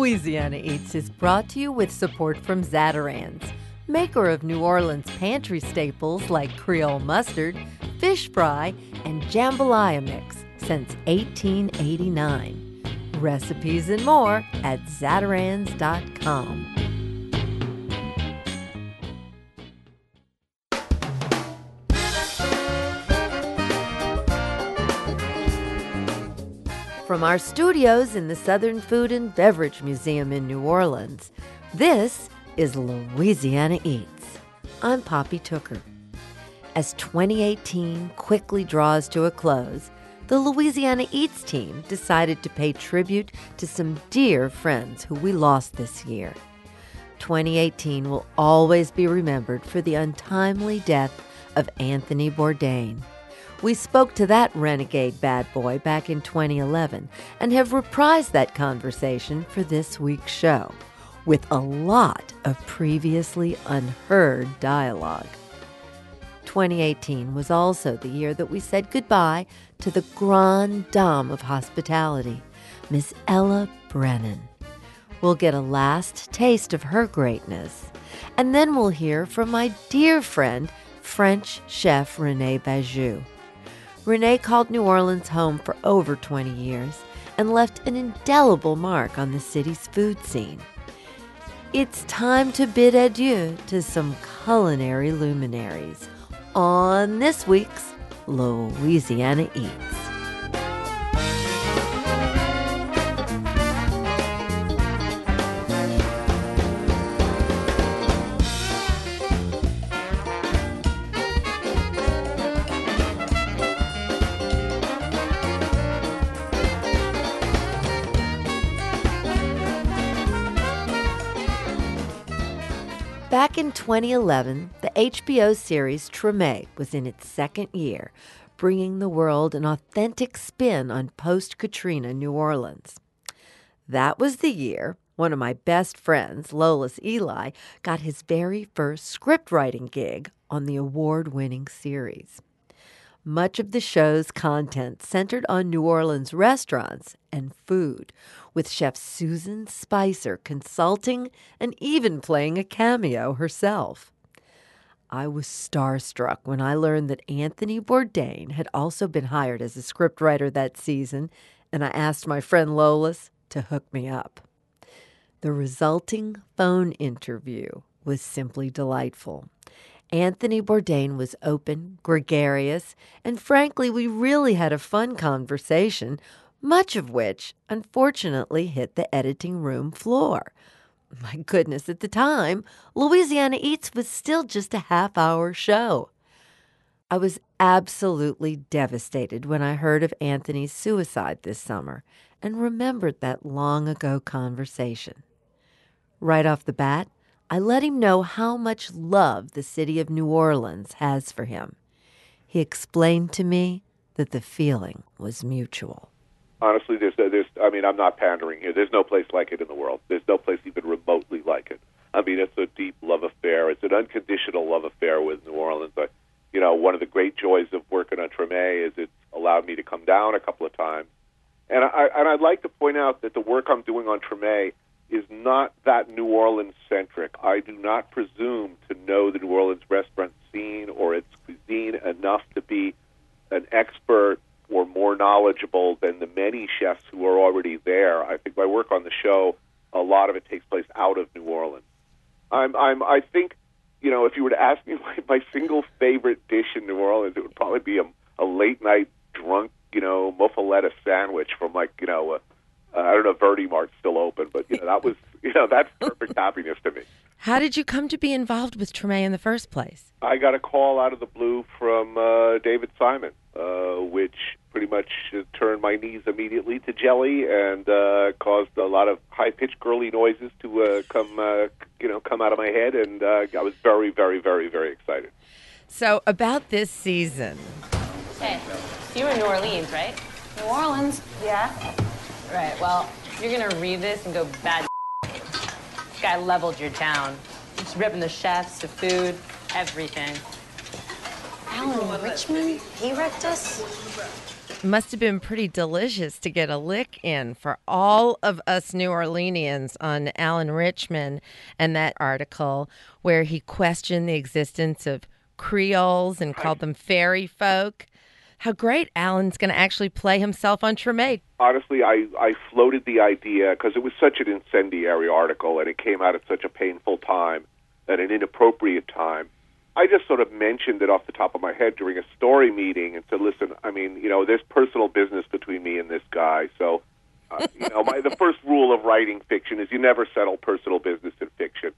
Louisiana Eats is brought to you with support from Zatarain's, maker of New Orleans pantry staples like Creole mustard, fish fry, and jambalaya mix since 1889. Recipes and more at Zatarains.com. From our studios in the Southern Food and Beverage Museum in New Orleans, this is Louisiana Eats. I'm Poppy Tooker. As 2018 quickly draws to a close, the Louisiana Eats team decided to pay tribute to some dear friends who we lost this year. 2018 will always be remembered for the untimely death of Anthony Bourdain. We spoke to that renegade bad boy back in 2011 and have reprised that conversation for this week's show with a lot of previously unheard dialogue. 2018 was also the year that we said goodbye to the grande dame of hospitality, Miss Ella Brennan. We'll get a last taste of her greatness, and then we'll hear from my dear friend, French chef Rene Bajeux. Rene called New Orleans home for over 20 years and left an indelible mark on the city's food scene. It's time to bid adieu to some culinary luminaries on this week's Louisiana Eats. In 2011, the HBO series Treme was in its second year, bringing the world an authentic spin on post Katrina New Orleans. That was the year one of my best friends, Lolis Elie, got his very first script writing gig on the award winning series. Much of the show's content centered on New Orleans restaurants and food, with Chef Susan Spicer consulting and even playing a cameo herself. I was starstruck when I learned that Anthony Bourdain had also been hired as a scriptwriter that season, and I asked my friend Lolis to hook me up. The resulting phone interview was simply delightful. Anthony Bourdain was open, gregarious, and frankly, we really had a fun conversation, much of which unfortunately hit the editing room floor. My goodness, at the time, Louisiana Eats was still just a half hour show. I was absolutely devastated when I heard of Anthony's suicide this summer and remembered that long ago conversation. Right off the bat, I let him know how much love the city of New Orleans has for him. He explained to me that the feeling was mutual. Honestly, there's, there's, I mean, I'm not pandering here. There's no place like it in the world. There's no place even remotely like it. I mean, it's a deep love affair. It's an unconditional love affair with New Orleans. I, you know, one of the great joys of working on Treme is it's allowed me to come down a couple of times. And I and I'd like to point out that the work I'm doing on Treme is not that New Orleans centric. I do not presume to know the New Orleans restaurant scene or its cuisine enough to be an expert or more knowledgeable than the many chefs who are already there. I think my work on the show, a lot of it takes place out of New Orleans. I'm, I'm, I think, you know, if you were to ask me my, my single favorite dish in New Orleans, it would probably be a, a late night drunk, you know, muffaletta sandwich from like, you know, a, uh, I don't know if Verti Marte's still open, but you know that was you know that's perfect happiness to me. How did you come to be involved with Treme in the first place? I got a call out of the blue from uh, David Simon, uh, which pretty much turned my knees immediately to jelly and uh, caused a lot of high pitched girly noises to uh, come uh, you know come out of my head, and uh, I was very very very very excited. So about this season. Hey, you were in New Orleans, right? New Orleans, yeah. Right, well, you're gonna read this and go bad. This guy leveled your town. Just ripping the chefs, the food, everything. Alan Richman, he wrecked us. must have been pretty delicious to get a lick in for all of us New Orleanians on Alan Richman and that article where he questioned the existence of Creoles and called them fairy folk. How great Alan's going to actually play himself on Treme. Honestly, I, I floated the idea because it was such an incendiary article and it came out at such a painful time, at an inappropriate time I just sort of mentioned it off the top of my head during a story meeting and said, "Listen, I mean, you know, there's personal business between me and this guy, so." Uh, you know, my, the first rule of writing fiction is you never settle personal business in fiction.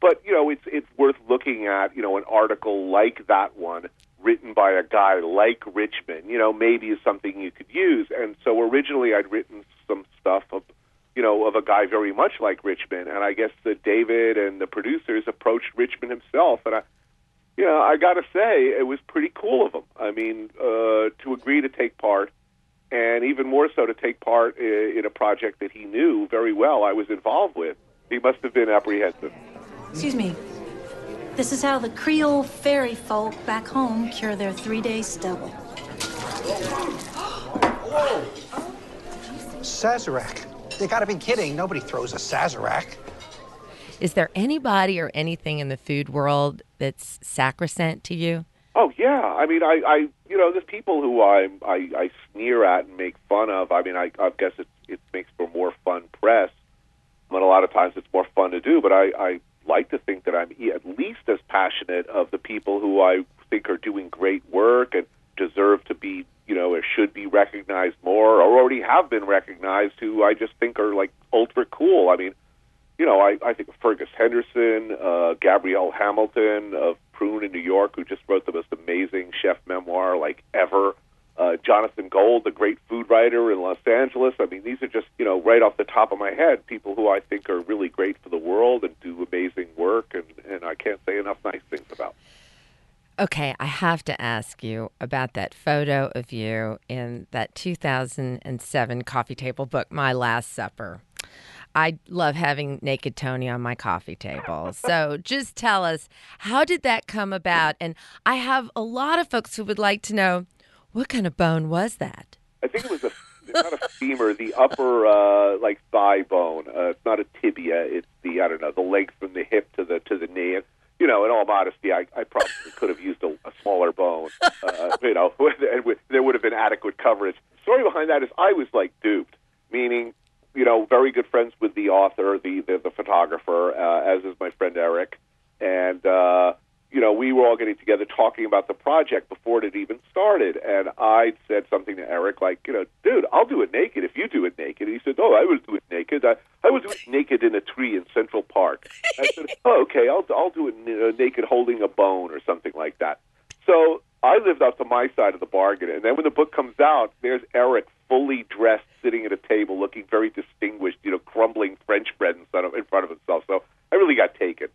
But you know, it's it's worth looking at. You know, an article like that one written by a guy like Richman, You know, maybe is something you could use. And so originally, I'd written some stuff of, you know, of a guy very much like Richman. And I guess that David and the producers approached Richman himself, and I you know, I got to say, it was pretty cool of him. I mean, uh, to agree to take part, and even more so to take part in a project that he knew very well I was involved with. He must have been apprehensive. Excuse me. This is how the Creole fairy folk back home cure their three day stubble. Sazerac. They gotta be kidding. Nobody throws a Sazerac. Is there anybody or anything in the food world that's sacrosanct to you? Oh yeah, I mean, I, I, you know, there's people who I, I, I sneer at and make fun of. I mean, I, I guess it, it makes for more fun press, but a lot of times it's more fun to do. But I, I like to think that I'm at least as passionate of the people who I think are doing great work and deserve to be, you know, or should be recognized more, or already have been recognized, who I just think are like ultra cool. I mean, you know, I, I think of Fergus Henderson, uh, Gabrielle Hamilton of Prune in New York, who just wrote the most amazing chef memoir like ever. Uh, Jonathan Gold, the great food writer in Los Angeles. I mean, these are just, you know, right off the top of my head, people who I think are really great for the world and do amazing work, and, and I can't say enough nice things about. Okay, I have to ask you about that photo of you in that 2007 coffee table book, My Last Supper. I love having naked Tony on my coffee table. So just tell us, how did that come about? And I have a lot of folks who would like to know what kind of bone was that? I think it was a not a femur, the upper uh, like thigh bone. Uh, it's not a tibia. It's the I don't know the leg from the hip to the to the knee. And you know, in all modesty, I, I probably could have used a, a smaller bone. Uh, you know, and there would have been adequate coverage. The story behind that is I was like duped, meaning you know, very good friends with the author, the the, the photographer, uh, as is my friend Eric, and uh, you know, we were all getting together talking about the project before it had even started. And I said something to Eric like, you know, dude, I'll do it naked if you do it naked. And he said, oh, I will do it naked. I, I will do it naked in a tree in Central Park. I said, oh, okay, I'll I'll do it uh, naked holding a bone or something like that. So I lived up to my side of the bargain. And then when the book comes out, there's Eric fully dressed, sitting at a table, looking very distinguished, you know, crumbling French bread in front of, in front of himself. So I really got taken.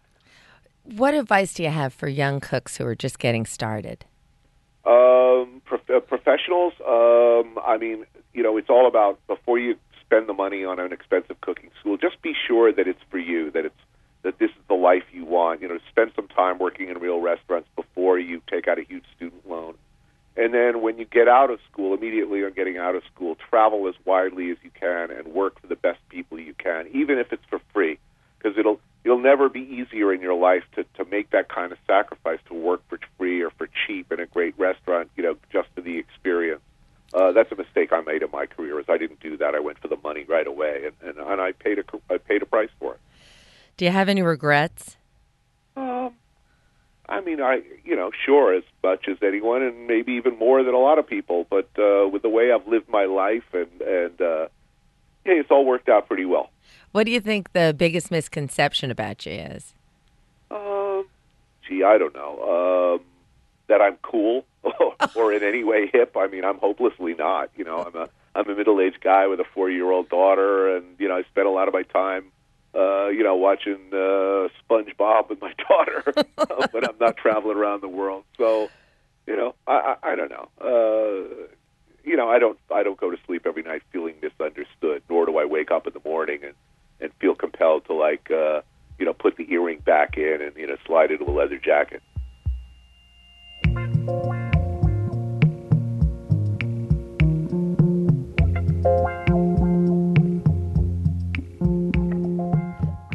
What advice do you have for young cooks who are just getting started? Um, prof- uh, professionals, um, I mean, you know, it's all about before you spend the money on an expensive cooking school, just be sure that it's for you, that it's that this is the life you want. You know, spend some time working in real restaurants before you take out a huge student loan. And then when you get out of school, immediately on getting out of school, travel as widely as you can and work for the best people you can, even if it's for free, because it'll it'll never be easier in your life to to make that kind of sacrifice to work for free or for cheap in a great restaurant, you know, just for the experience. Uh, that's a mistake I made in my career. Is I didn't do that. I went for the money right away, and and, and I paid a I paid a price for it. Do you have any regrets? Um, I mean, I you know, sure, as much as anyone, and maybe even more than a lot of people. But uh, with the way I've lived my life, and and uh, yeah, it's all worked out pretty well. What do you think the biggest misconception about you is? Um, gee, I don't know. Um, that I'm cool or in any way hip. I mean, I'm hopelessly not. You know, I'm a I'm a middle aged guy with a four year old daughter, and you know, I spend a lot of my time uh, you know, watching uh, SpongeBob with my daughter but I'm not traveling around the world. So, you know, I, I, I don't know. Uh, you know, I don't I don't go to sleep every night feeling misunderstood, nor do I wake up in the morning and and feel compelled to like uh, you know put the earring back in and you know slide into a leather jacket.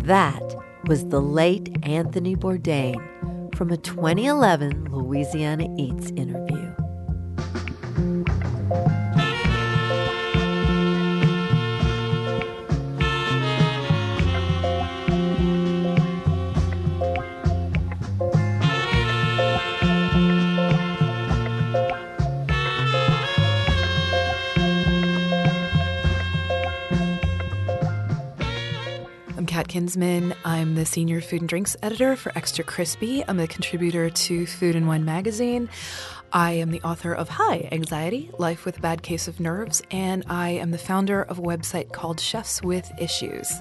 That was the late Anthony Bourdain from a 2011 Louisiana Eats interview. Kinsman. I'm the senior food and drinks editor for Extra Crispy. I'm a contributor to Food and Wine magazine. I am the author of Hi, Anxiety Life with a Bad Case of Nerves, and I am the founder of a website called Chefs with Issues.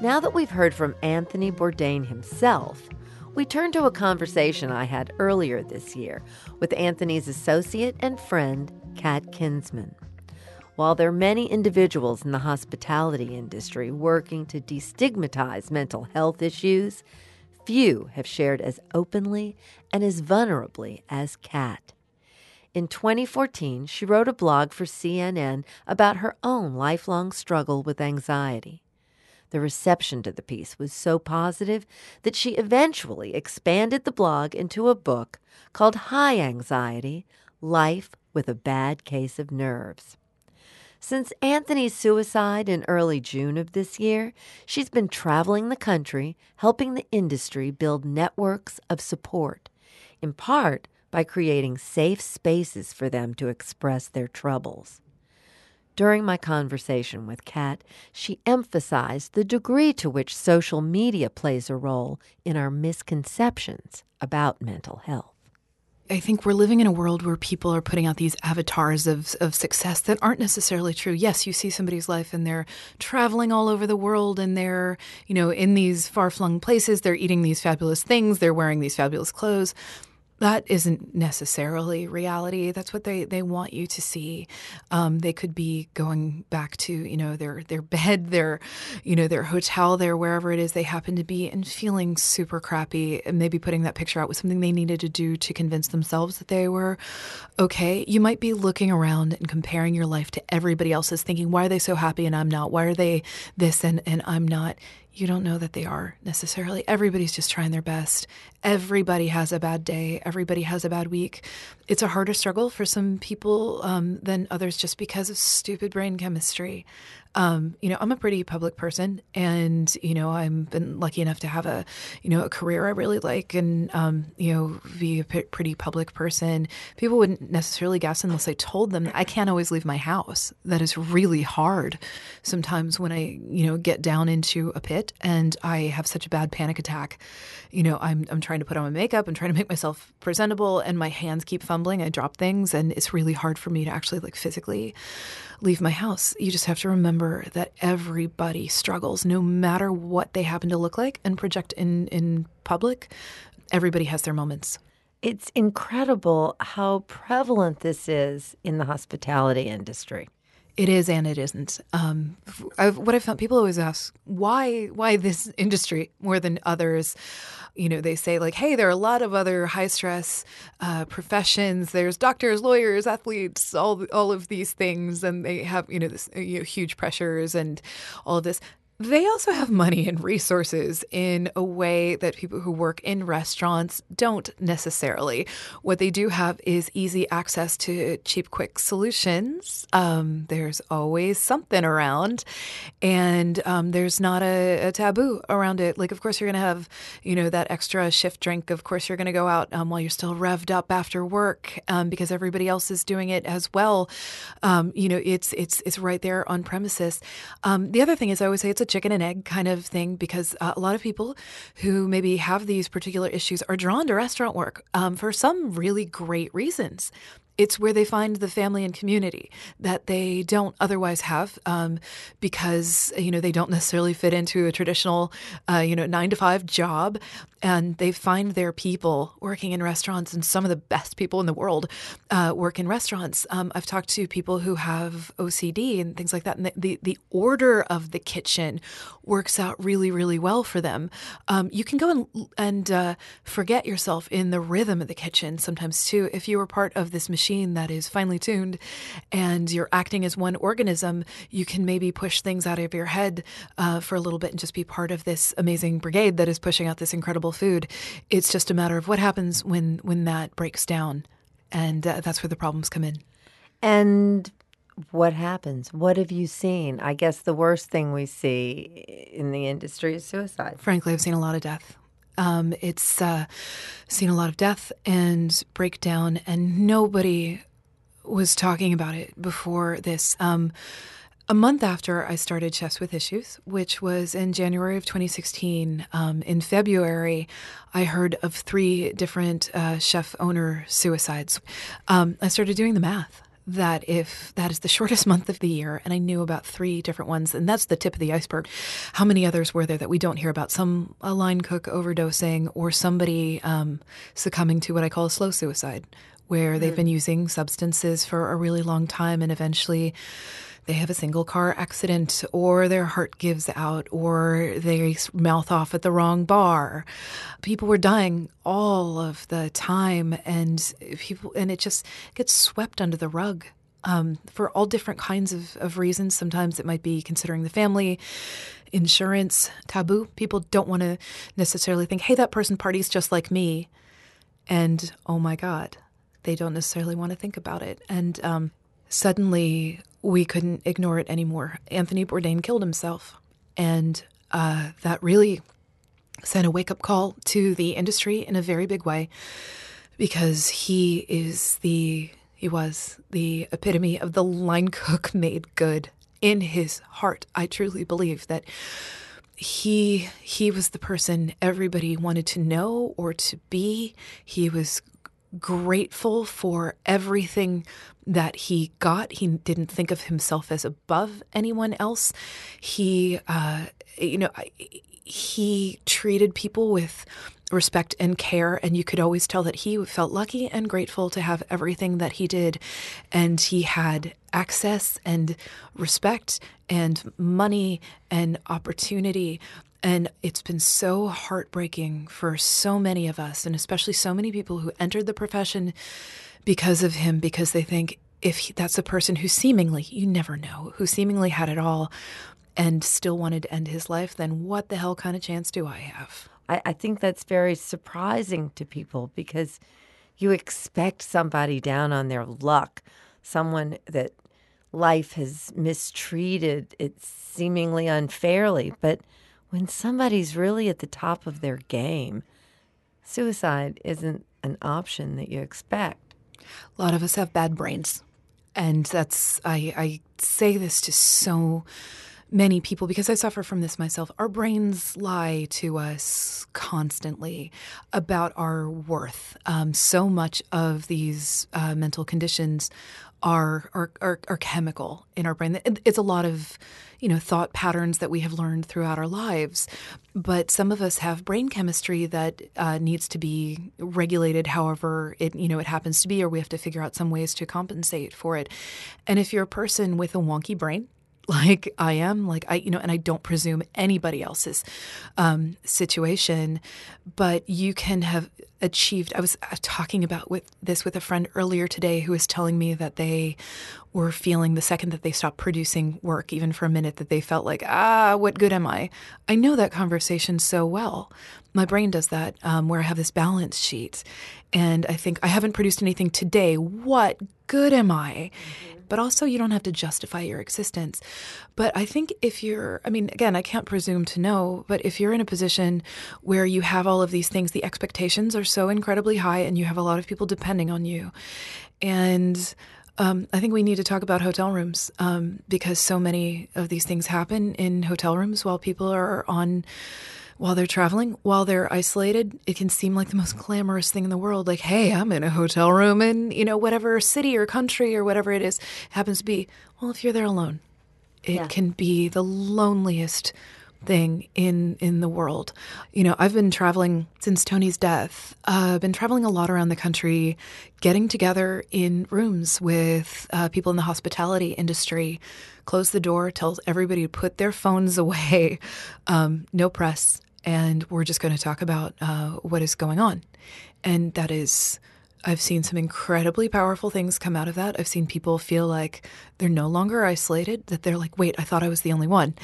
Now that we've heard from Anthony Bourdain himself, we turn to a conversation I had earlier this year with Anthony's associate and friend, Kat Kinsman. While there are many individuals in the hospitality industry working to destigmatize mental health issues, few have shared as openly and as vulnerably as Kat. In 2014, she wrote a blog for CNN about her own lifelong struggle with anxiety. The reception to the piece was so positive that she eventually expanded the blog into a book called Hi Anxiety Life with a Bad Case of Nerves. Since Anthony's suicide in early June of this year, she's been traveling the country helping the industry build networks of support, in part by creating safe spaces for them to express their troubles. During my conversation with Kat, she emphasized the degree to which social media plays a role in our misconceptions about mental health. I think we're living in a world where people are putting out these avatars of, of success that aren't necessarily true. Yes, you see somebody's life and they're traveling all over the world and they're, you know, in these far flung places, they're eating these fabulous things, they're wearing these fabulous clothes that isn't necessarily reality. That's what they, they want you to see. Um, they could be going back to you know their their bed, their you know their hotel, their wherever it is they happen to be, and feeling super crappy, and maybe putting that picture out with something they needed to do to convince themselves that they were okay. You might be looking around and comparing your life to everybody else's, thinking, why are they so happy and I'm not? Why are they this and and I'm not? You don't know that they are necessarily. Everybody's just trying their best. Everybody has a bad day. Everybody has a bad week. It's a harder struggle for some people um, than others just because of stupid brain chemistry um, you know, I'm a pretty public person, and you know, I've been lucky enough to have a, you know, a career I really like, and um, you know, be a p- pretty public person. People wouldn't necessarily guess unless I told them I can't always leave my house. That is really hard. Sometimes when I, you know, get down into a pit and I have such a bad panic attack, you know, I'm I'm trying to put on my makeup and trying to make myself presentable, and my hands keep fumbling. I drop things, and it's really hard for me to actually like physically leave my house. You just have to remember that everybody struggles, no matter what they happen to look like and project in, in public. Everybody has their moments. It's incredible how prevalent this is in the hospitality industry. It is and it isn't. Um, I've, what I found, people always ask why why this industry more than others. You know, they say like, hey, there are a lot of other high stress uh, professions. There's doctors, lawyers, athletes, all all of these things, and they have you know this you know, huge pressures and all of this. They also have money and resources in a way that people who work in restaurants don't necessarily. What they do have is easy access to cheap, quick solutions. Um, there's always something around, and um, there's not a, a, taboo around it. Like, of course, you're going to have, you know, that extra shift drink. Of course, you're going to go out um, while you're still revved up after work um, because everybody else is doing it as well. Um, you know, it's it's it's right there on premises. Um, the other thing is, I always say it's a chicken and egg kind of thing because uh, a lot of people who maybe have these particular issues are drawn to restaurant work um, for some really great reasons it's where they find the family and community that they don't otherwise have um, because you know they don't necessarily fit into a traditional uh, you know nine to five job. And they find their people working in restaurants and some of the best people in the world uh, work in restaurants. Um, i've talked to people who have ocd and things like that and the, the, the order of the kitchen works out really really well for them. Um, you can go and, and uh, forget yourself in the rhythm of the kitchen sometimes too. If you were part of this machine machine that is finely tuned and you're acting as one organism, you can maybe push things out of your head uh, for a little bit and just be part of this amazing brigade that is pushing out this incredible food. It's just a matter of what happens when when that breaks down, and uh, that's where the problems come in. And what happens? What have you seen? I guess the worst thing we see in the industry is suicide. Frankly, I've seen a lot of death. Um, it's uh, seen a lot of death and breakdown, and nobody was talking about it before this. Um, a month after I started Chefs with Issues, which was in January of 2016, um, in February, I heard of three different uh, chef owner suicides. Um, I started doing the math that if that is the shortest month of the year, and I knew about three different ones, and that's the tip of the iceberg. How many others were there that we don't hear about? Some a line cook overdosing, or somebody um, succumbing to what I call a slow suicide, where they've been using substances for a really long time, and eventually they have a single car accident or their heart gives out or they mouth off at the wrong bar. People were dying all of the time and people and it just gets swept under the rug. Um, for all different kinds of, of reasons. Sometimes it might be considering the family, insurance, taboo. People don't want to necessarily think, hey, that person parties just like me. And oh my God, they don't necessarily want to think about it. And um, suddenly we couldn't ignore it anymore. Anthony Bourdain killed himself. And uh, that really sent a wake up call to the industry in a very big way because he is the, he was the epitome of the line cook made good in his heart. I truly believe that he he was the person everybody wanted to know or to be. He was grateful for everything that he got. He didn't think of himself as above anyone else. He, uh, you know, he treated people with respect and care and you could always tell that he felt lucky and grateful to have everything that he did. And he had access and respect and money and opportunity. And it's been so heartbreaking for so many of us, and especially so many people who entered the profession because of him, because they think if he, that's a person who seemingly, you never know, who seemingly had it all and still wanted to end his life, then what the hell kind of chance do I have? I, I think that's very surprising to people because you expect somebody down on their luck, someone that life has mistreated it seemingly unfairly, but when somebody's really at the top of their game, suicide isn't an option that you expect. A lot of us have bad brains. And that's, I, I say this to so many people because I suffer from this myself. Our brains lie to us constantly about our worth. Um, so much of these uh, mental conditions are, are, are are chemical in our brain. It's a lot of you know thought patterns that we have learned throughout our lives, but some of us have brain chemistry that uh, needs to be regulated. However, it you know it happens to be, or we have to figure out some ways to compensate for it. And if you're a person with a wonky brain, like I am, like I, you know, and I don't presume anybody else's um, situation, but you can have achieved. I was uh, talking about with this with a friend earlier today who was telling me that they were feeling the second that they stopped producing work, even for a minute, that they felt like, ah, what good am I? I know that conversation so well. My brain does that, um, where I have this balance sheet, and I think I haven't produced anything today. What good am I? Mm-hmm but also you don't have to justify your existence. But I think if you're, I mean, again, I can't presume to know, but if you're in a position where you have all of these things, the expectations are so incredibly high and you have a lot of people depending on you. And um, I think we need to talk about hotel rooms um, because so many of these things happen in hotel rooms while people are on while they're traveling, while they're isolated, it can seem like the most glamorous thing in the world. Like, hey, I'm in a hotel room in, you know, whatever city or country or whatever it is happens to be. Well, if you're there alone, it yeah. can be the loneliest thing in in the world. You know, I've been traveling since Tony's death. Uh, I've been traveling a lot around the country, getting together in rooms with uh, people in the hospitality industry. Close the door, tell everybody to put their phones away, um, no press, and we're just going to talk about uh, what is going on. And that is I've seen some incredibly powerful things come out of that. I've seen people feel like they're no longer isolated, that they're like, wait, I thought I was the only one.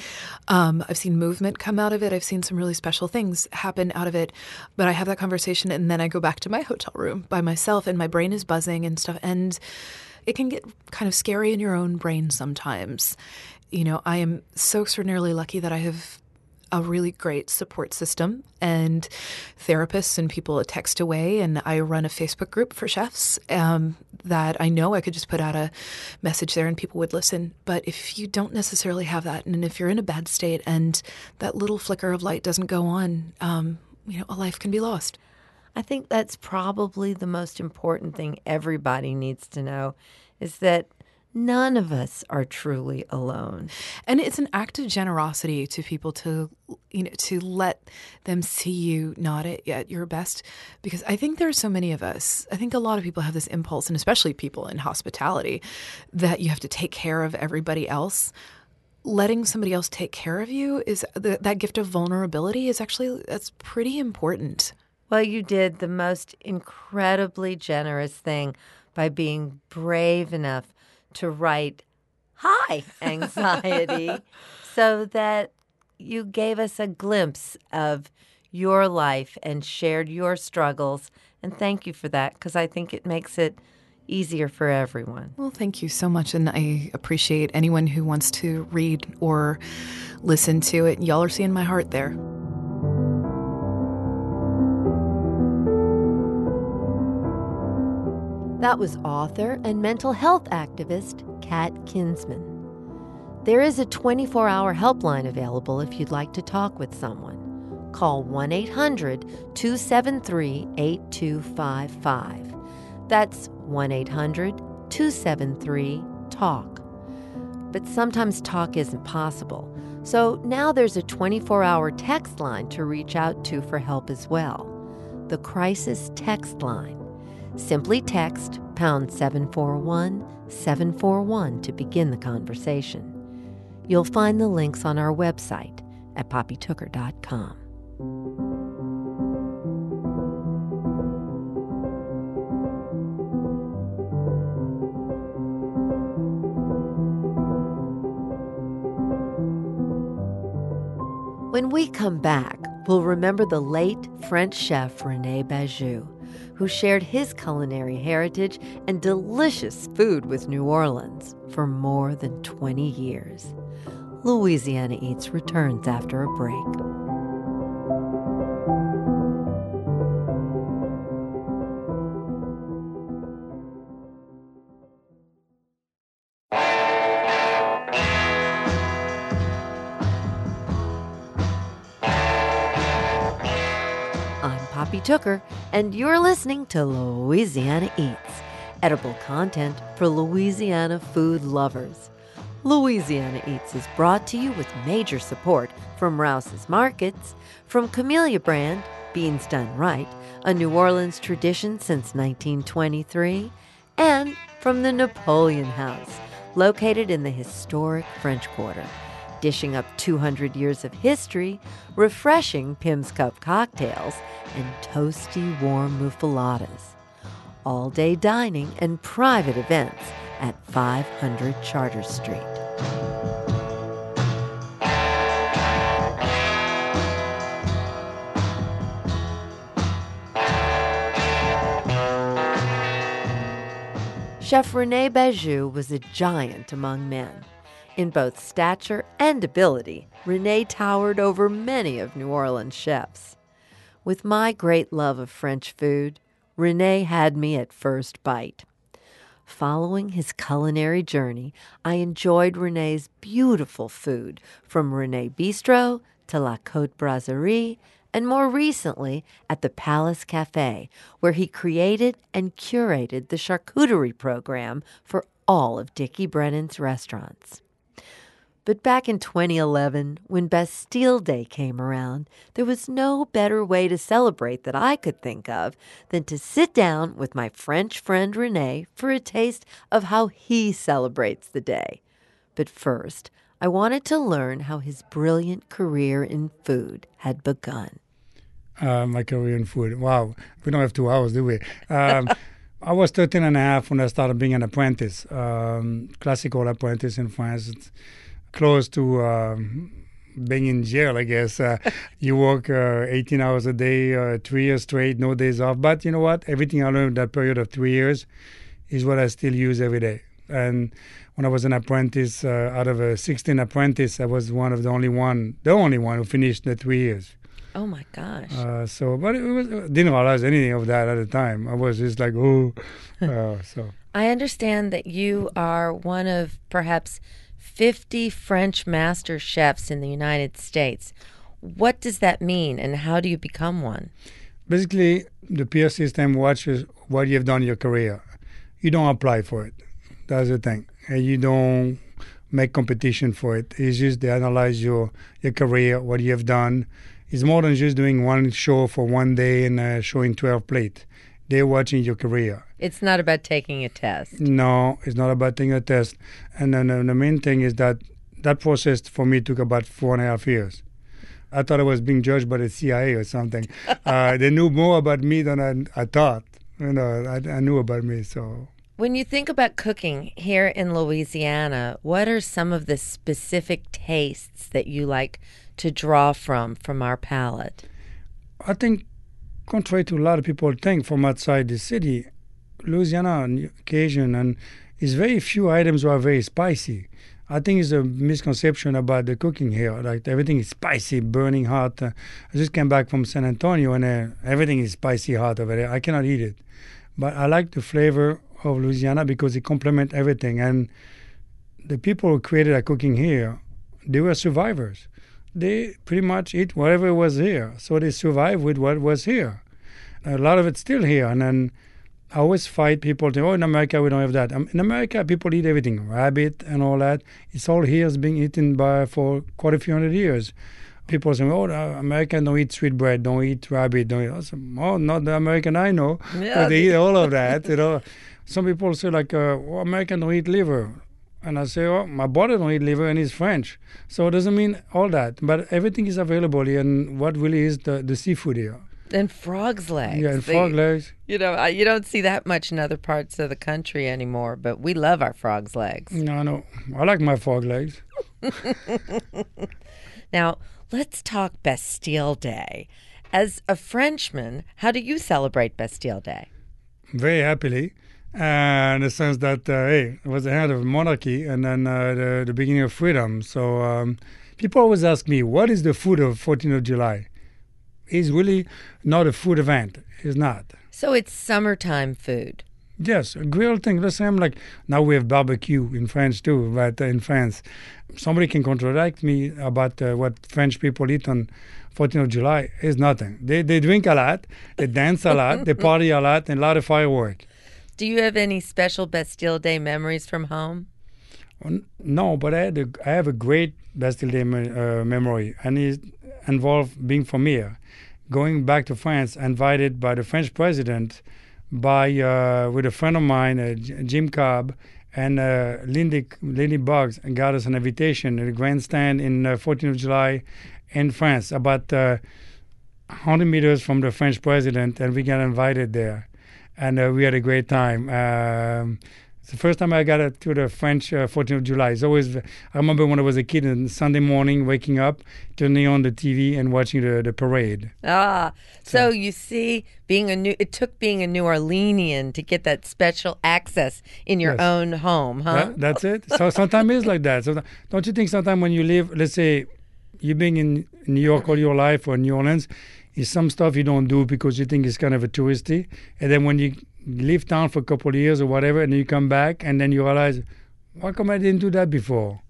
Um, I've seen movement come out of it. I've seen some really special things happen out of it. But I have that conversation and then I go back to my hotel room by myself and my brain is buzzing and stuff. And it can get kind of scary in your own brain sometimes. You know, I am so extraordinarily lucky that I have a really great support system and therapists and people a text away. And I run a Facebook group for chefs um, that I know I could just put out a message there and people would listen. But if you don't necessarily have that, and if you're in a bad state and that little flicker of light doesn't go on, um, you know, a life can be lost. I think that's probably the most important thing everybody needs to know is that none of us are truly alone. And it's an act of generosity to people to you know to let them see you not at, at your best because I think there are so many of us. I think a lot of people have this impulse and especially people in hospitality that you have to take care of everybody else letting somebody else take care of you is the, that gift of vulnerability is actually that's pretty important. Well, you did the most incredibly generous thing by being brave enough to write hi anxiety so that you gave us a glimpse of your life and shared your struggles and thank you for that because I think it makes it easier for everyone. Well, thank you so much and I appreciate anyone who wants to read or listen to it. Y'all are seeing my heart there. That was author and mental health activist Kat Kinsman. There is a 24 hour helpline available if you'd like to talk with someone. Call 1 800 273 8255. That's 1 800 273 TALK. But sometimes talk isn't possible, so now there's a 24 hour text line to reach out to for help as well. The Crisis Text Line Simply text pound 741 741 to begin the conversation. You'll find the links on our website at poppytooker.com. When we come back, we'll remember the late French chef Rene Bajeux who shared his culinary heritage and delicious food with New Orleans for more than 20 years. Louisiana Eats returns after a break. Tooker, and you're listening to Louisiana Eats, edible content for Louisiana food lovers. Louisiana Eats is brought to you with major support from Rouse's Markets, from Camellia Brand, Beans Done Right, a New Orleans tradition since 1923, and from the Napoleon House, located in the historic French Quarter dishing up 200 years of history, refreshing Pimm's Cup cocktails, and toasty warm muffulettas. All day dining and private events at 500 Chartres Street. Chef Rene Bajeux was a giant among men. In both stature and ability, Rene towered over many of New Orleans' chefs. With my great love of French food, Rene had me at first bite. Following his culinary journey, I enjoyed Rene's beautiful food from Rene Bistro to La Côte Brasserie, and more recently at the Palace Cafe, where he created and curated the charcuterie program for all of Dickie Brennan's restaurants. But back in 2011, when Bastille Day came around, there was no better way to celebrate that I could think of than to sit down with my French friend Rene for a taste of how he celebrates the day. But first, I wanted to learn how his brilliant career in food had begun. Uh, my career in food. Wow, we don't have two hours, do we? Um, I was 13 and a half when I started being an apprentice, um, classical apprentice in France. Close to um, being in jail, I guess. Uh, you work uh, 18 hours a day, uh, three years straight, no days off. But you know what? Everything I learned that period of three years is what I still use every day. And when I was an apprentice, uh, out of a 16 apprentice, I was one of the only one, the only one who finished the three years. Oh my gosh. Uh, so, but it was didn't realize anything of that at the time. I was just like, oh, so. I understand that you are one of perhaps 50 French master chefs in the United States. What does that mean, and how do you become one? Basically, the peer system watches what you've done in your career. You don't apply for it. That's the thing. And you don't make competition for it. It's just they analyze your, your career, what you have done. It's more than just doing one show for one day and uh, showing 12 plate. They're watching your career. It's not about taking a test. No, it's not about taking a test. And then the main thing is that that process for me took about four and a half years. I thought I was being judged by the CIA or something. uh, they knew more about me than I, I thought. You know, I, I knew about me, so when you think about cooking here in Louisiana, what are some of the specific tastes that you like to draw from from our palate? I think, contrary to a lot of people think from outside the city, Louisiana Cajun and is very few items are very spicy. I think it's a misconception about the cooking here. Like everything is spicy, burning hot. Uh, I just came back from San Antonio and uh, everything is spicy hot over there. I cannot eat it, but I like the flavor of Louisiana because it complements everything. And the people who created a cooking here, they were survivors. They pretty much eat whatever was here, so they survive with what was here. A lot of it's still here, and then I always fight people. To, oh, in America we don't have that. Um, in America, people eat everything, rabbit and all that. It's all here. it's been eaten by for quite a few hundred years. People say, "Oh, Americans don't eat sweetbread, don't eat rabbit, don't eat." Oh, not the American I know, yeah, but they eat all of that. You know, some people say like, uh, oh, "American don't eat liver," and I say, "Oh, my brother don't eat liver, and he's French." So it doesn't mean all that, but everything is available here, and what really is the the seafood here and frog's legs. Yeah, and frog legs. You know, you don't see that much in other parts of the country anymore, but we love our frog's legs. No, no, I like my frog legs. now, let's talk Bastille Day. As a Frenchman, how do you celebrate Bastille Day? Very happily. Uh, in the sense that, uh, hey, it was the end of monarchy and then uh, the, the beginning of freedom. So um, people always ask me, what is the food of 14th of July? It's really not a food event. It's not. So it's summertime food. Yes, a grilled thing. The same like now we have barbecue in France too, but in France, somebody can contradict me about uh, what French people eat on 14th of July. It's nothing. They they drink a lot, they dance a lot, they party a lot, and a lot of firework. Do you have any special Bastille Day memories from home? No, but I had a, I have a great Bastille Day uh, memory, and it involved being from here going back to France, invited by the French president, by uh, with a friend of mine, uh, Jim Cobb, and uh, Lindy Lindy Boggs, and got us an invitation at a grandstand in 14th uh, of July in France, about 100 uh, meters from the French president, and we got invited there, and uh, we had a great time. Um, it's the first time I got to the French uh, 14th of July. It's always, I remember when I was a kid and Sunday morning waking up, turning on the TV and watching the, the parade. Ah, so, so you see, being a new, it took being a New Orleanian to get that special access in your yes. own home, huh? That, that's it. So sometimes it's like that. So don't you think sometimes when you live, let's say, you've been in New York all your life or New Orleans, is some stuff you don't do because you think it's kind of a touristy, and then when you leave town for a couple of years or whatever, and you come back, and then you realize, why come I didn't do that before?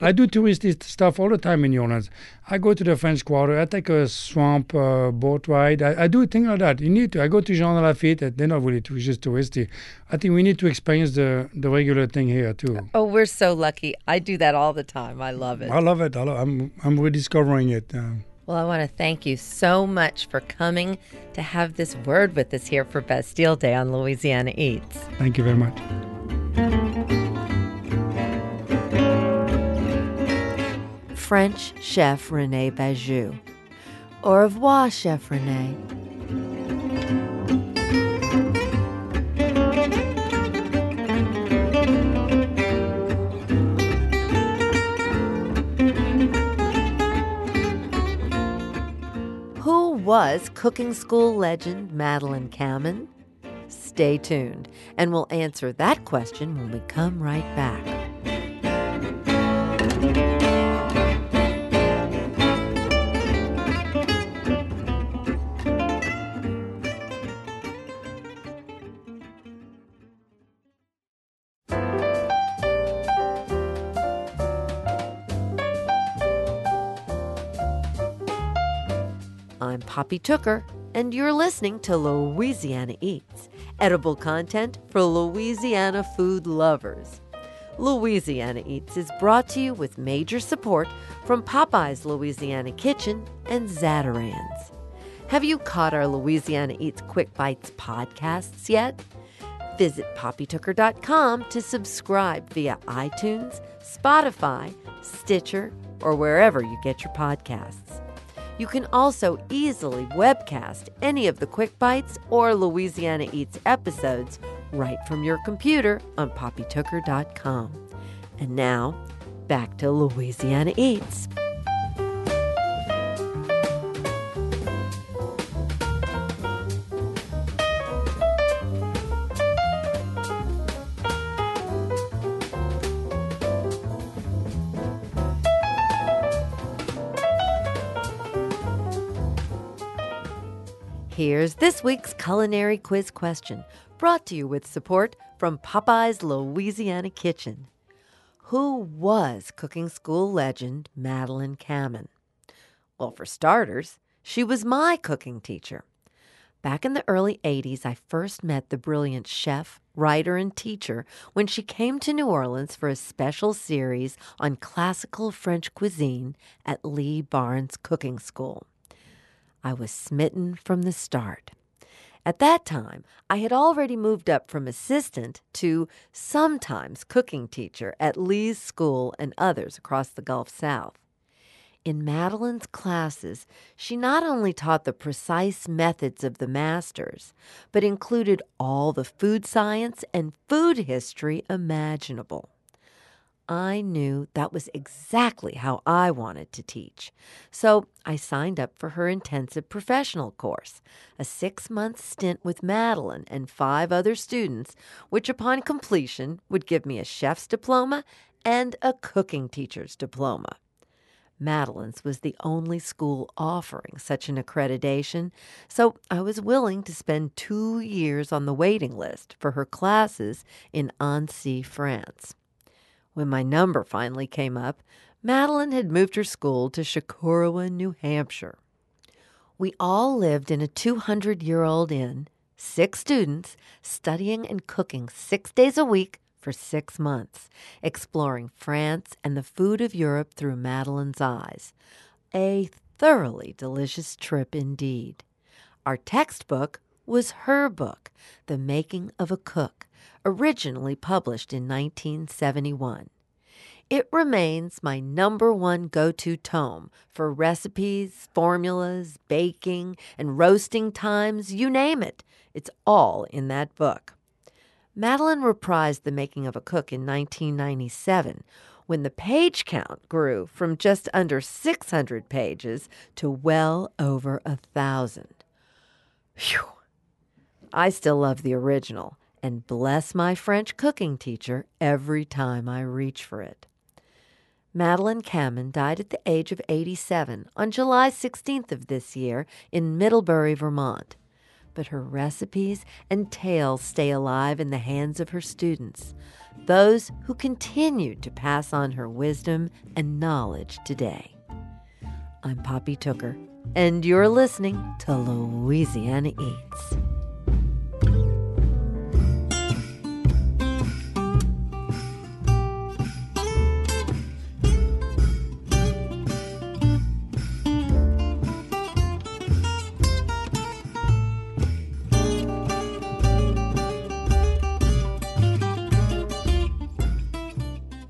I do touristy stuff all the time in New Orleans. I go to the French Quarter. I take a swamp uh, boat ride. I, I, do things like that. You need to. I go to Jean Lafitte. They're not really too, just touristy. I think we need to experience the, the regular thing here too. Oh, we're so lucky. I do that all the time. I love it. I love it. I love, I'm I'm rediscovering it. Uh, well, I want to thank you so much for coming to have this word with us here for Bastille Day on Louisiana Eats. Thank you very much. French chef Rene Bajeux. Au revoir, Chef Rene. Was cooking school legend Madeleine Kamman? Stay tuned, and we'll answer that question when we come right back. Poppy Tooker, and you're listening to Louisiana Eats, edible content for Louisiana food lovers. Louisiana Eats is brought to you with major support from Popeye's Louisiana Kitchen and Zatarain's. Have you caught our Louisiana Eats Quick Bites podcasts yet? Visit poppytooker.com to subscribe via iTunes, Spotify, Stitcher, or wherever you get your podcasts. You can also easily webcast any of the Quick Bites or Louisiana Eats episodes right from your computer on poppytooker.com. And now, back to Louisiana Eats. Here's this week's culinary quiz question, brought to you with support from Popeye's Louisiana Kitchen. Who was cooking school legend Madeleine Kamman? Well, for starters, she was my cooking teacher. Back in the early 80s, I first met the brilliant chef, writer, and teacher when she came to New Orleans for a special series on classical French cuisine at Lee Barnes Cooking School. I was smitten from the start. At that time, I had already moved up from assistant to sometimes cooking teacher at Lee's School and others across the Gulf South. In Madeleine's classes, she not only taught the precise methods of the masters, but included all the food science and food history imaginable. I knew that was exactly how I wanted to teach. So I signed up for her intensive professional course, a six month stint with Madeleine and five other students, which upon completion would give me a chef's diploma and a cooking teacher's diploma. Madeleine's was the only school offering such an accreditation, so I was willing to spend two years on the waiting list for her classes in Annecy, France. When my number finally came up, Madeleine had moved her school to Chocorua, New Hampshire. We all lived in a 200 year old inn, six students, studying and cooking six days a week for six months, exploring France and the food of Europe through Madeleine's eyes. A thoroughly delicious trip indeed. Our textbook was her book, The Making of a Cook, originally published in 1971. It remains my number one go to tome for recipes, formulas, baking, and roasting times you name it. It's all in that book. Madeleine reprised The Making of a Cook in 1997 when the page count grew from just under 600 pages to well over a thousand. Phew! I still love the original and bless my French cooking teacher every time I reach for it. Madeleine Kamman died at the age of 87 on July 16th of this year in Middlebury, Vermont. But her recipes and tales stay alive in the hands of her students, those who continue to pass on her wisdom and knowledge today. I'm Poppy Tooker, and you're listening to Louisiana Eats.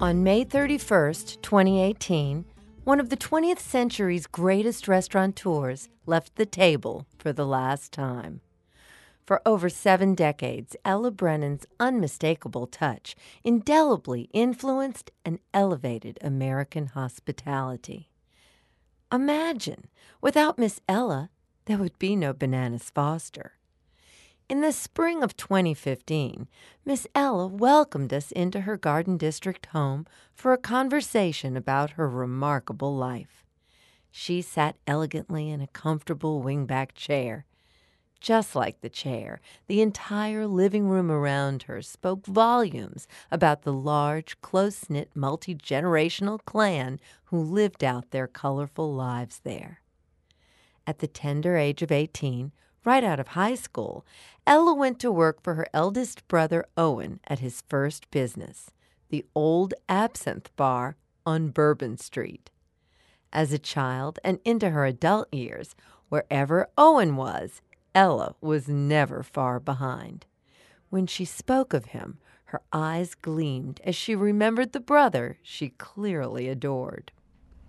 On May 31st, 2018, one of the 20th century's greatest restaurateurs left the table for the last time. For over seven decades, Ella Brennan's unmistakable touch indelibly influenced and elevated American hospitality. Imagine, without Miss Ella, there would be no Bananas Foster. In the spring of 2015, Miss Ella welcomed us into her Garden District home for a conversation about her remarkable life. She sat elegantly in a comfortable wingback chair. Just like the chair, the entire living room around her spoke volumes about the large, close knit, multi generational clan who lived out their colorful lives there. At the tender age of 18, right out of high school, Ella went to work for her eldest brother Owen at his first business, the Old Absinthe Bar on Bourbon Street. As a child and into her adult years, wherever Owen was, Ella was never far behind. When she spoke of him, her eyes gleamed as she remembered the brother she clearly adored.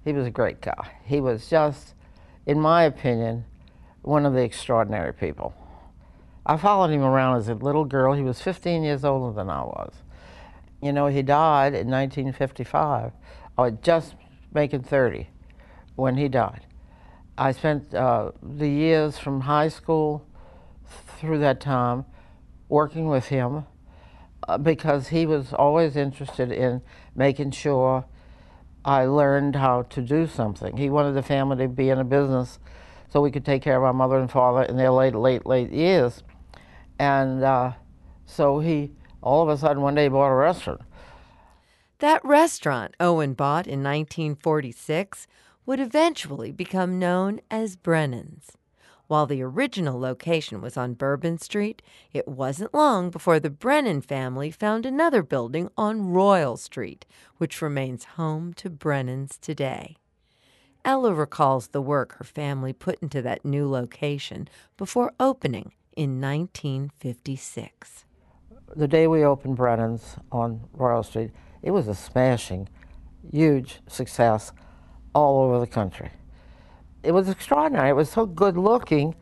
He was a great guy. He was just, in my opinion, one of the extraordinary people. I followed him around as a little girl. He was 15 years older than I was. You know, he died in 1955, or just making 30 when he died. I spent uh, the years from high school through that time working with him uh, because he was always interested in making sure I learned how to do something. He wanted the family to be in a business so we could take care of our mother and father in their late, late, late years. And uh, so he, all of a sudden, one day bought a restaurant. That restaurant Owen bought in 1946 would eventually become known as Brennan's. While the original location was on Bourbon Street, it wasn't long before the Brennan family found another building on Royal Street, which remains home to Brennan's today. Ella recalls the work her family put into that new location before opening in 1956. The day we opened Brennan's on Royal Street, it was a smashing, huge success all over the country. It was extraordinary. It was so good looking.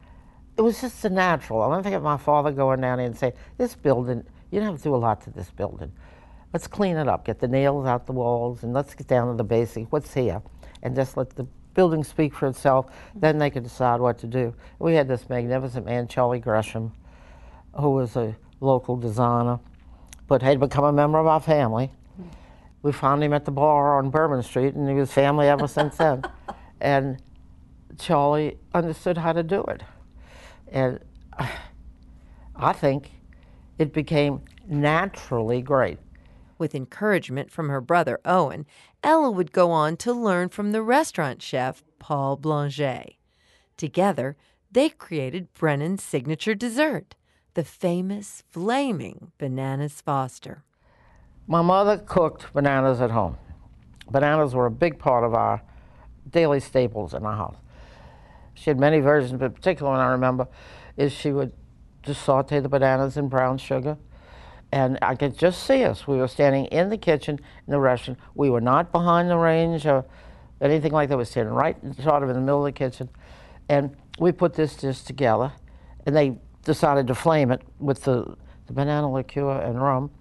It was just a natural. I don't think of my father going down there and saying, This building, you don't have to do a lot to this building. Let's clean it up, get the nails out the walls, and let's get down to the basics. What's here? And just let the building speak for itself. Then they could decide what to do. We had this magnificent man, Charlie Gresham, who was a local designer, but had become a member of our family. We found him at the bar on Bourbon Street, and he was family ever since then. And Charlie understood how to do it. And I think it became naturally great. With encouragement from her brother Owen, Ella would go on to learn from the restaurant chef Paul Blangé. Together, they created Brennan's signature dessert, the famous flaming bananas Foster. My mother cooked bananas at home. Bananas were a big part of our daily staples in our house. She had many versions, but particular one I remember is she would just saute the bananas in brown sugar. And I could just see us. We were standing in the kitchen in the restaurant. We were not behind the range or anything like that. We were standing right sort of in the middle of the kitchen. And we put this dish together, and they decided to flame it with the, the banana liqueur and rum.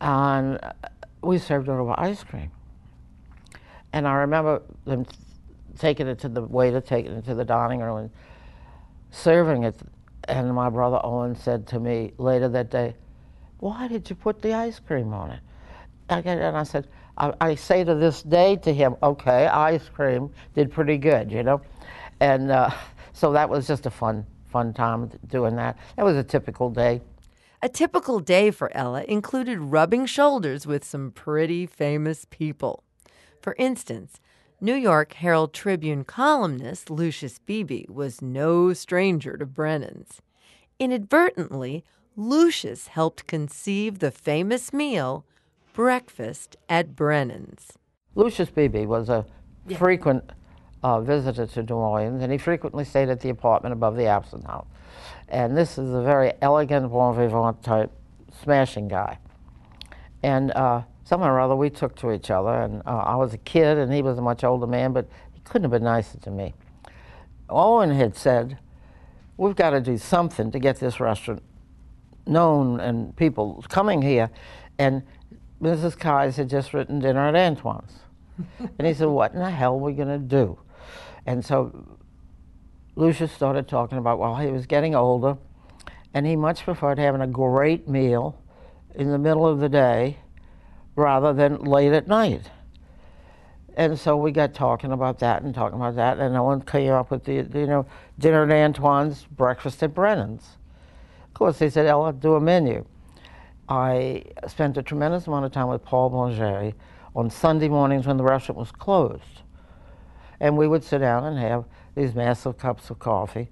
And we served it over ice cream. And I remember them taking it to the waiter, taking it to the dining room, and serving it. And my brother Owen said to me later that day, "Why did you put the ice cream on it?" And I said, I, say to this day to him, "Okay, ice cream did pretty good, you know," and uh, so that was just a fun, fun time doing that. That was a typical day. A typical day for Ella included rubbing shoulders with some pretty famous people. For instance, New York Herald Tribune columnist Lucius Beebe was no stranger to Brennan's. Inadvertently, Lucius helped conceive the famous meal, Breakfast at Brennan's. Lucius Beebe was a yeah. frequent uh, visitor to New Orleans, and he frequently stayed at the apartment above the Absinthe House. And this is a very elegant, bon vivant type, smashing guy. And uh, somehow or other we took to each other, and uh, I was a kid and he was a much older man, but he couldn't have been nicer to me. Owen had said, We've got to do something to get this restaurant known and people coming here. And Mrs. Keyes had just written dinner at Antoine's. and he said, What in the hell are we going to do? And so Lucius started talking about, well, he was getting older and he much preferred having a great meal in the middle of the day rather than late at night. And so we got talking about that and talking about that, and Ellen came up with the, you know, dinner at Antoine's, breakfast at Brennan's. Course, they said, Ella, do a menu. I spent a tremendous amount of time with Paul Bourget on Sunday mornings when the restaurant was closed. And we would sit down and have these massive cups of coffee.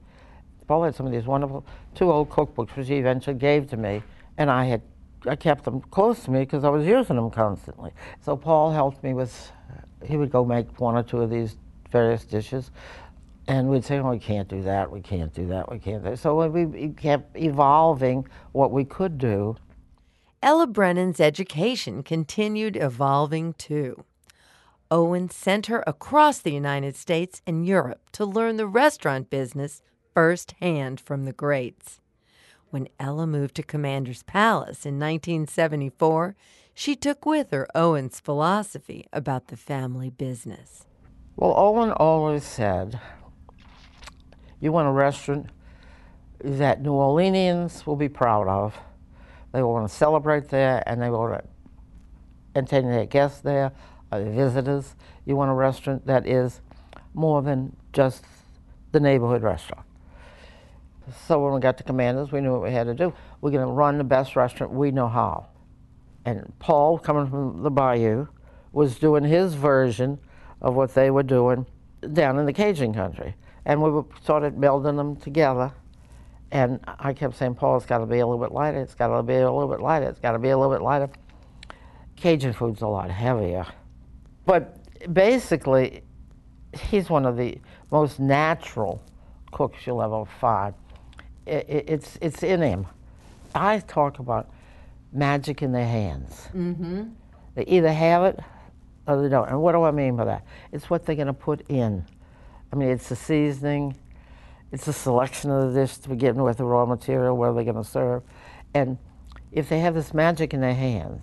Paul had some of these wonderful two old cookbooks, which he eventually gave to me, and I had I kept them close to me because I was using them constantly. So Paul helped me with. He would go make one or two of these various dishes, and we'd say, "Oh, we can't do that. We can't do that. We can't." Do. that. So we kept evolving what we could do. Ella Brennan's education continued evolving too. Owen sent her across the United States and Europe to learn the restaurant business firsthand from the greats. When Ella moved to Commander's Palace in 1974, she took with her Owen's philosophy about the family business. Well, Owen always said, You want a restaurant that New Orleanians will be proud of. They will want to celebrate there and they want to entertain their guests there, or their visitors. You want a restaurant that is more than just the neighborhood restaurant. So when we got to Commanders, we knew what we had to do. We're going to run the best restaurant we know how. And Paul, coming from the Bayou, was doing his version of what they were doing down in the Cajun country. And we started melding them together. And I kept saying, Paul, it's got to be a little bit lighter. It's got to be a little bit lighter. It's got to be a little bit lighter. Cajun food's a lot heavier. But basically, he's one of the most natural cooks you'll ever find it, it's it's in him. I talk about magic in their hands. Mm-hmm. They either have it or they don't. And what do I mean by that? It's what they're going to put in. I mean, it's the seasoning, it's the selection of the dish to begin with, the raw material, where they're going to serve. And if they have this magic in their hands,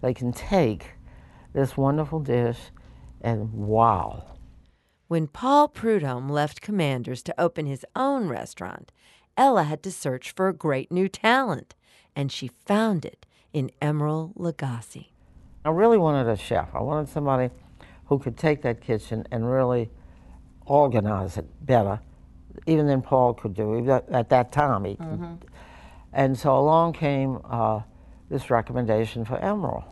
they can take this wonderful dish and wow. When Paul Prudhomme left Commanders to open his own restaurant, Ella had to search for a great new talent, and she found it in Emeril Lagasse. I really wanted a chef. I wanted somebody who could take that kitchen and really organize it better, even than Paul could do at that time. He mm-hmm. And so along came uh, this recommendation for Emeril.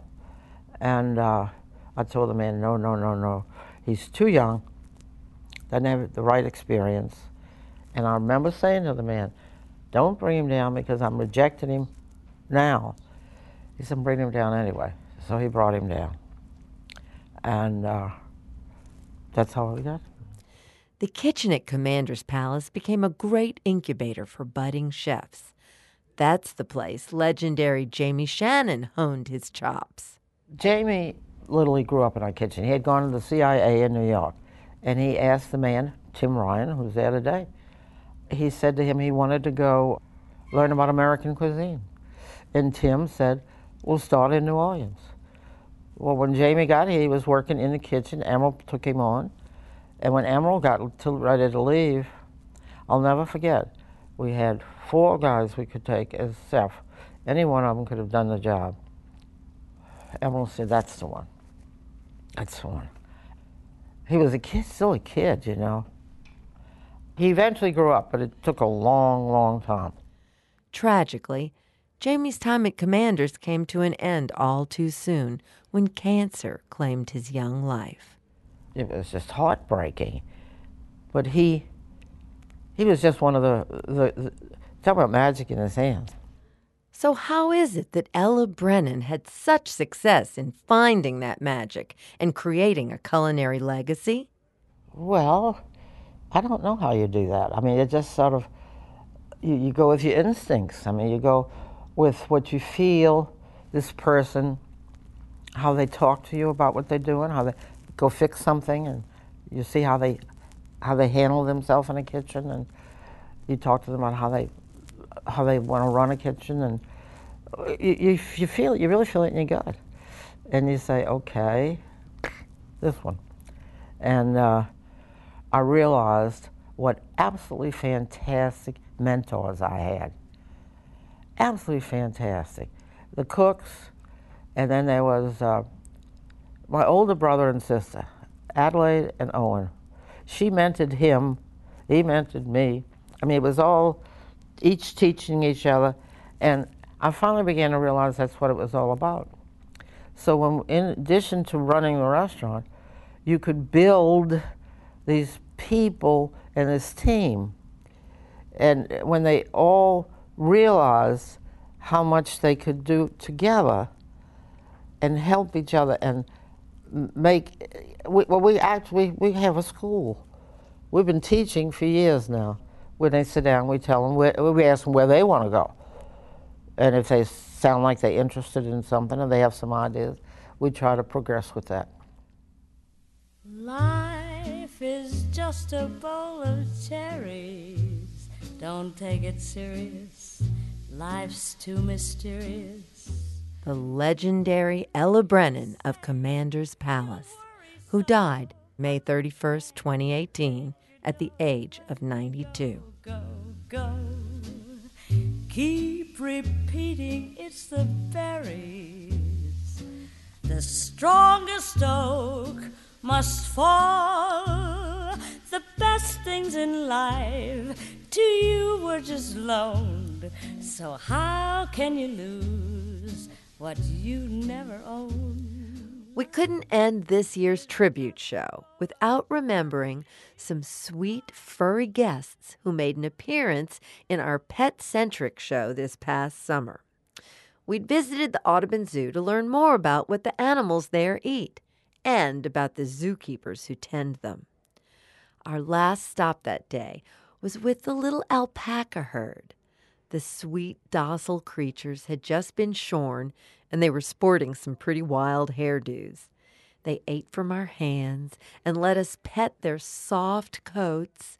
And uh, I told the man, no, no, no, no. He's too young, doesn't have the right experience. And I remember saying to the man, don't bring him down because I'm rejecting him now. He said, bring him down anyway. So he brought him down. And uh, that's how we got The kitchen at Commander's Palace became a great incubator for budding chefs. That's the place legendary Jamie Shannon honed his chops. Jamie literally grew up in our kitchen. He had gone to the CIA in New York, and he asked the man, Tim Ryan, who's there today, he said to him he wanted to go learn about American cuisine. And Tim said, We'll start in New Orleans. Well, when Jamie got here, he was working in the kitchen. Emeril took him on. And when Emeril got to, ready to leave, I'll never forget, we had four guys we could take as chef. Any one of them could have done the job. Emeril said, That's the one. That's the one. He was a kid, still a kid, you know. He eventually grew up, but it took a long, long time. Tragically, Jamie's time at Commanders came to an end all too soon when cancer claimed his young life. It was just heartbreaking. But he he was just one of the, the, the talk about magic in his hands. So how is it that Ella Brennan had such success in finding that magic and creating a culinary legacy? Well, I don't know how you do that. I mean, it just sort of, you, you go with your instincts. I mean, you go with what you feel this person, how they talk to you about what they're doing, how they go fix something, and you see how they how they handle themselves in a kitchen, and you talk to them about how they how they want to run a kitchen, and you, you, you feel it, you really feel it in your gut, and you say, okay, this one, and. Uh, I realized what absolutely fantastic mentors I had. Absolutely fantastic. The cooks, and then there was uh, my older brother and sister, Adelaide and Owen. She mentored him, he mentored me. I mean, it was all each teaching each other, and I finally began to realize that's what it was all about. So, when, in addition to running the restaurant, you could build these people and this team. And when they all realized how much they could do together and help each other and make, we, well, we actually, we have a school. We've been teaching for years now. When they sit down, we tell them, where, we ask them where they want to go. And if they sound like they're interested in something and they have some ideas, we try to progress with that. Life is just a bowl of cherries. Don't take it serious. Life's too mysterious. The legendary Ella Brennan of Commander's Palace, who died May 31st, 2018, at the age of 92. Go, go. Keep repeating it's the berries. The strongest oak must fall. The best things in life to you were just loaned. So how can you lose what you never owned? We couldn't end this year's tribute show without remembering some sweet, furry guests who made an appearance in our pet centric show this past summer. We'd visited the Audubon Zoo to learn more about what the animals there eat and about the zookeepers who tend them. Our last stop that day was with the little alpaca herd. The sweet, docile creatures had just been shorn and they were sporting some pretty wild hairdos. They ate from our hands and let us pet their soft coats.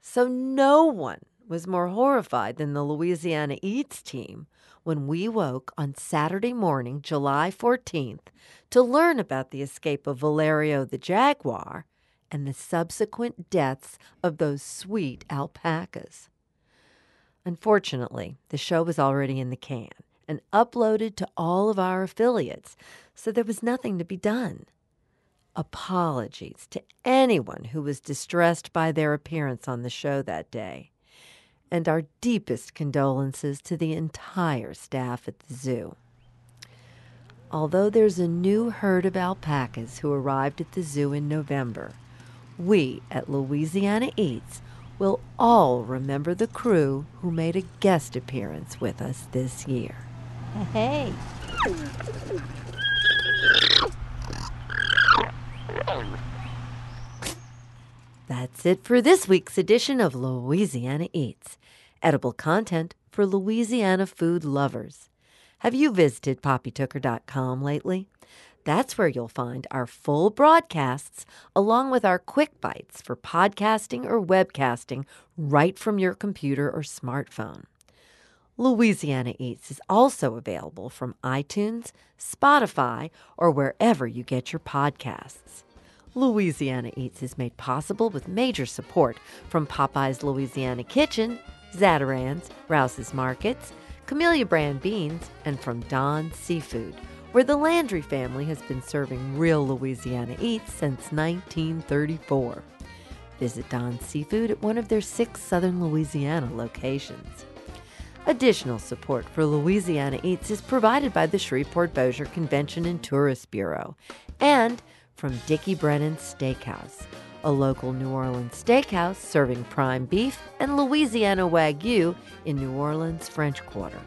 So no one was more horrified than the Louisiana Eats team when we woke on Saturday morning, July 14th, to learn about the escape of Valerio the jaguar and the subsequent deaths of those sweet alpacas. Unfortunately, the show was already in the can and uploaded to all of our affiliates, so there was nothing to be done. Apologies to anyone who was distressed by their appearance on the show that day, and our deepest condolences to the entire staff at the zoo. Although there's a new herd of alpacas who arrived at the zoo in November, we at Louisiana Eats will all remember the crew who made a guest appearance with us this year. Hey. That's it for this week's edition of Louisiana Eats, edible content for Louisiana food lovers. Have you visited poppytooker.com lately? That's where you'll find our full broadcasts along with our quick bites for podcasting or webcasting right from your computer or smartphone. Louisiana Eats is also available from iTunes, Spotify, or wherever you get your podcasts. Louisiana Eats is made possible with major support from Popeye's Louisiana Kitchen, Zatarain's, Rouse's Markets, Camellia Brand Beans, and from Don's Seafood, where the Landry family has been serving real Louisiana eats since 1934. Visit Don's Seafood at one of their six southern Louisiana locations. Additional support for Louisiana Eats is provided by the Shreveport Bossier Convention and Tourist Bureau and from Dickie Brennan's Steakhouse, a local New Orleans steakhouse serving prime beef and Louisiana Wagyu in New Orleans' French Quarter.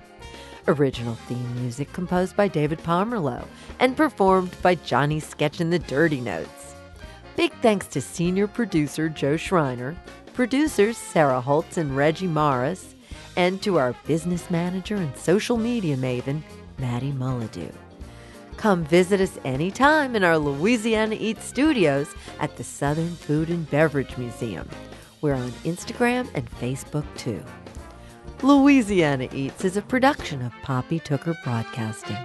Original theme music composed by David Pomerleau and performed by Johnny Sketch and the Dirty Notes. Big thanks to senior producer Joe Schreiner, producers Sarah Holtz and Reggie Morris, and to our business manager and social media maven, Maddie Mullidew. Come visit us anytime in our Louisiana Eat studios at the Southern Food and Beverage Museum. We're on Instagram and Facebook too. Louisiana Eats is a production of Poppy Tooker Broadcasting.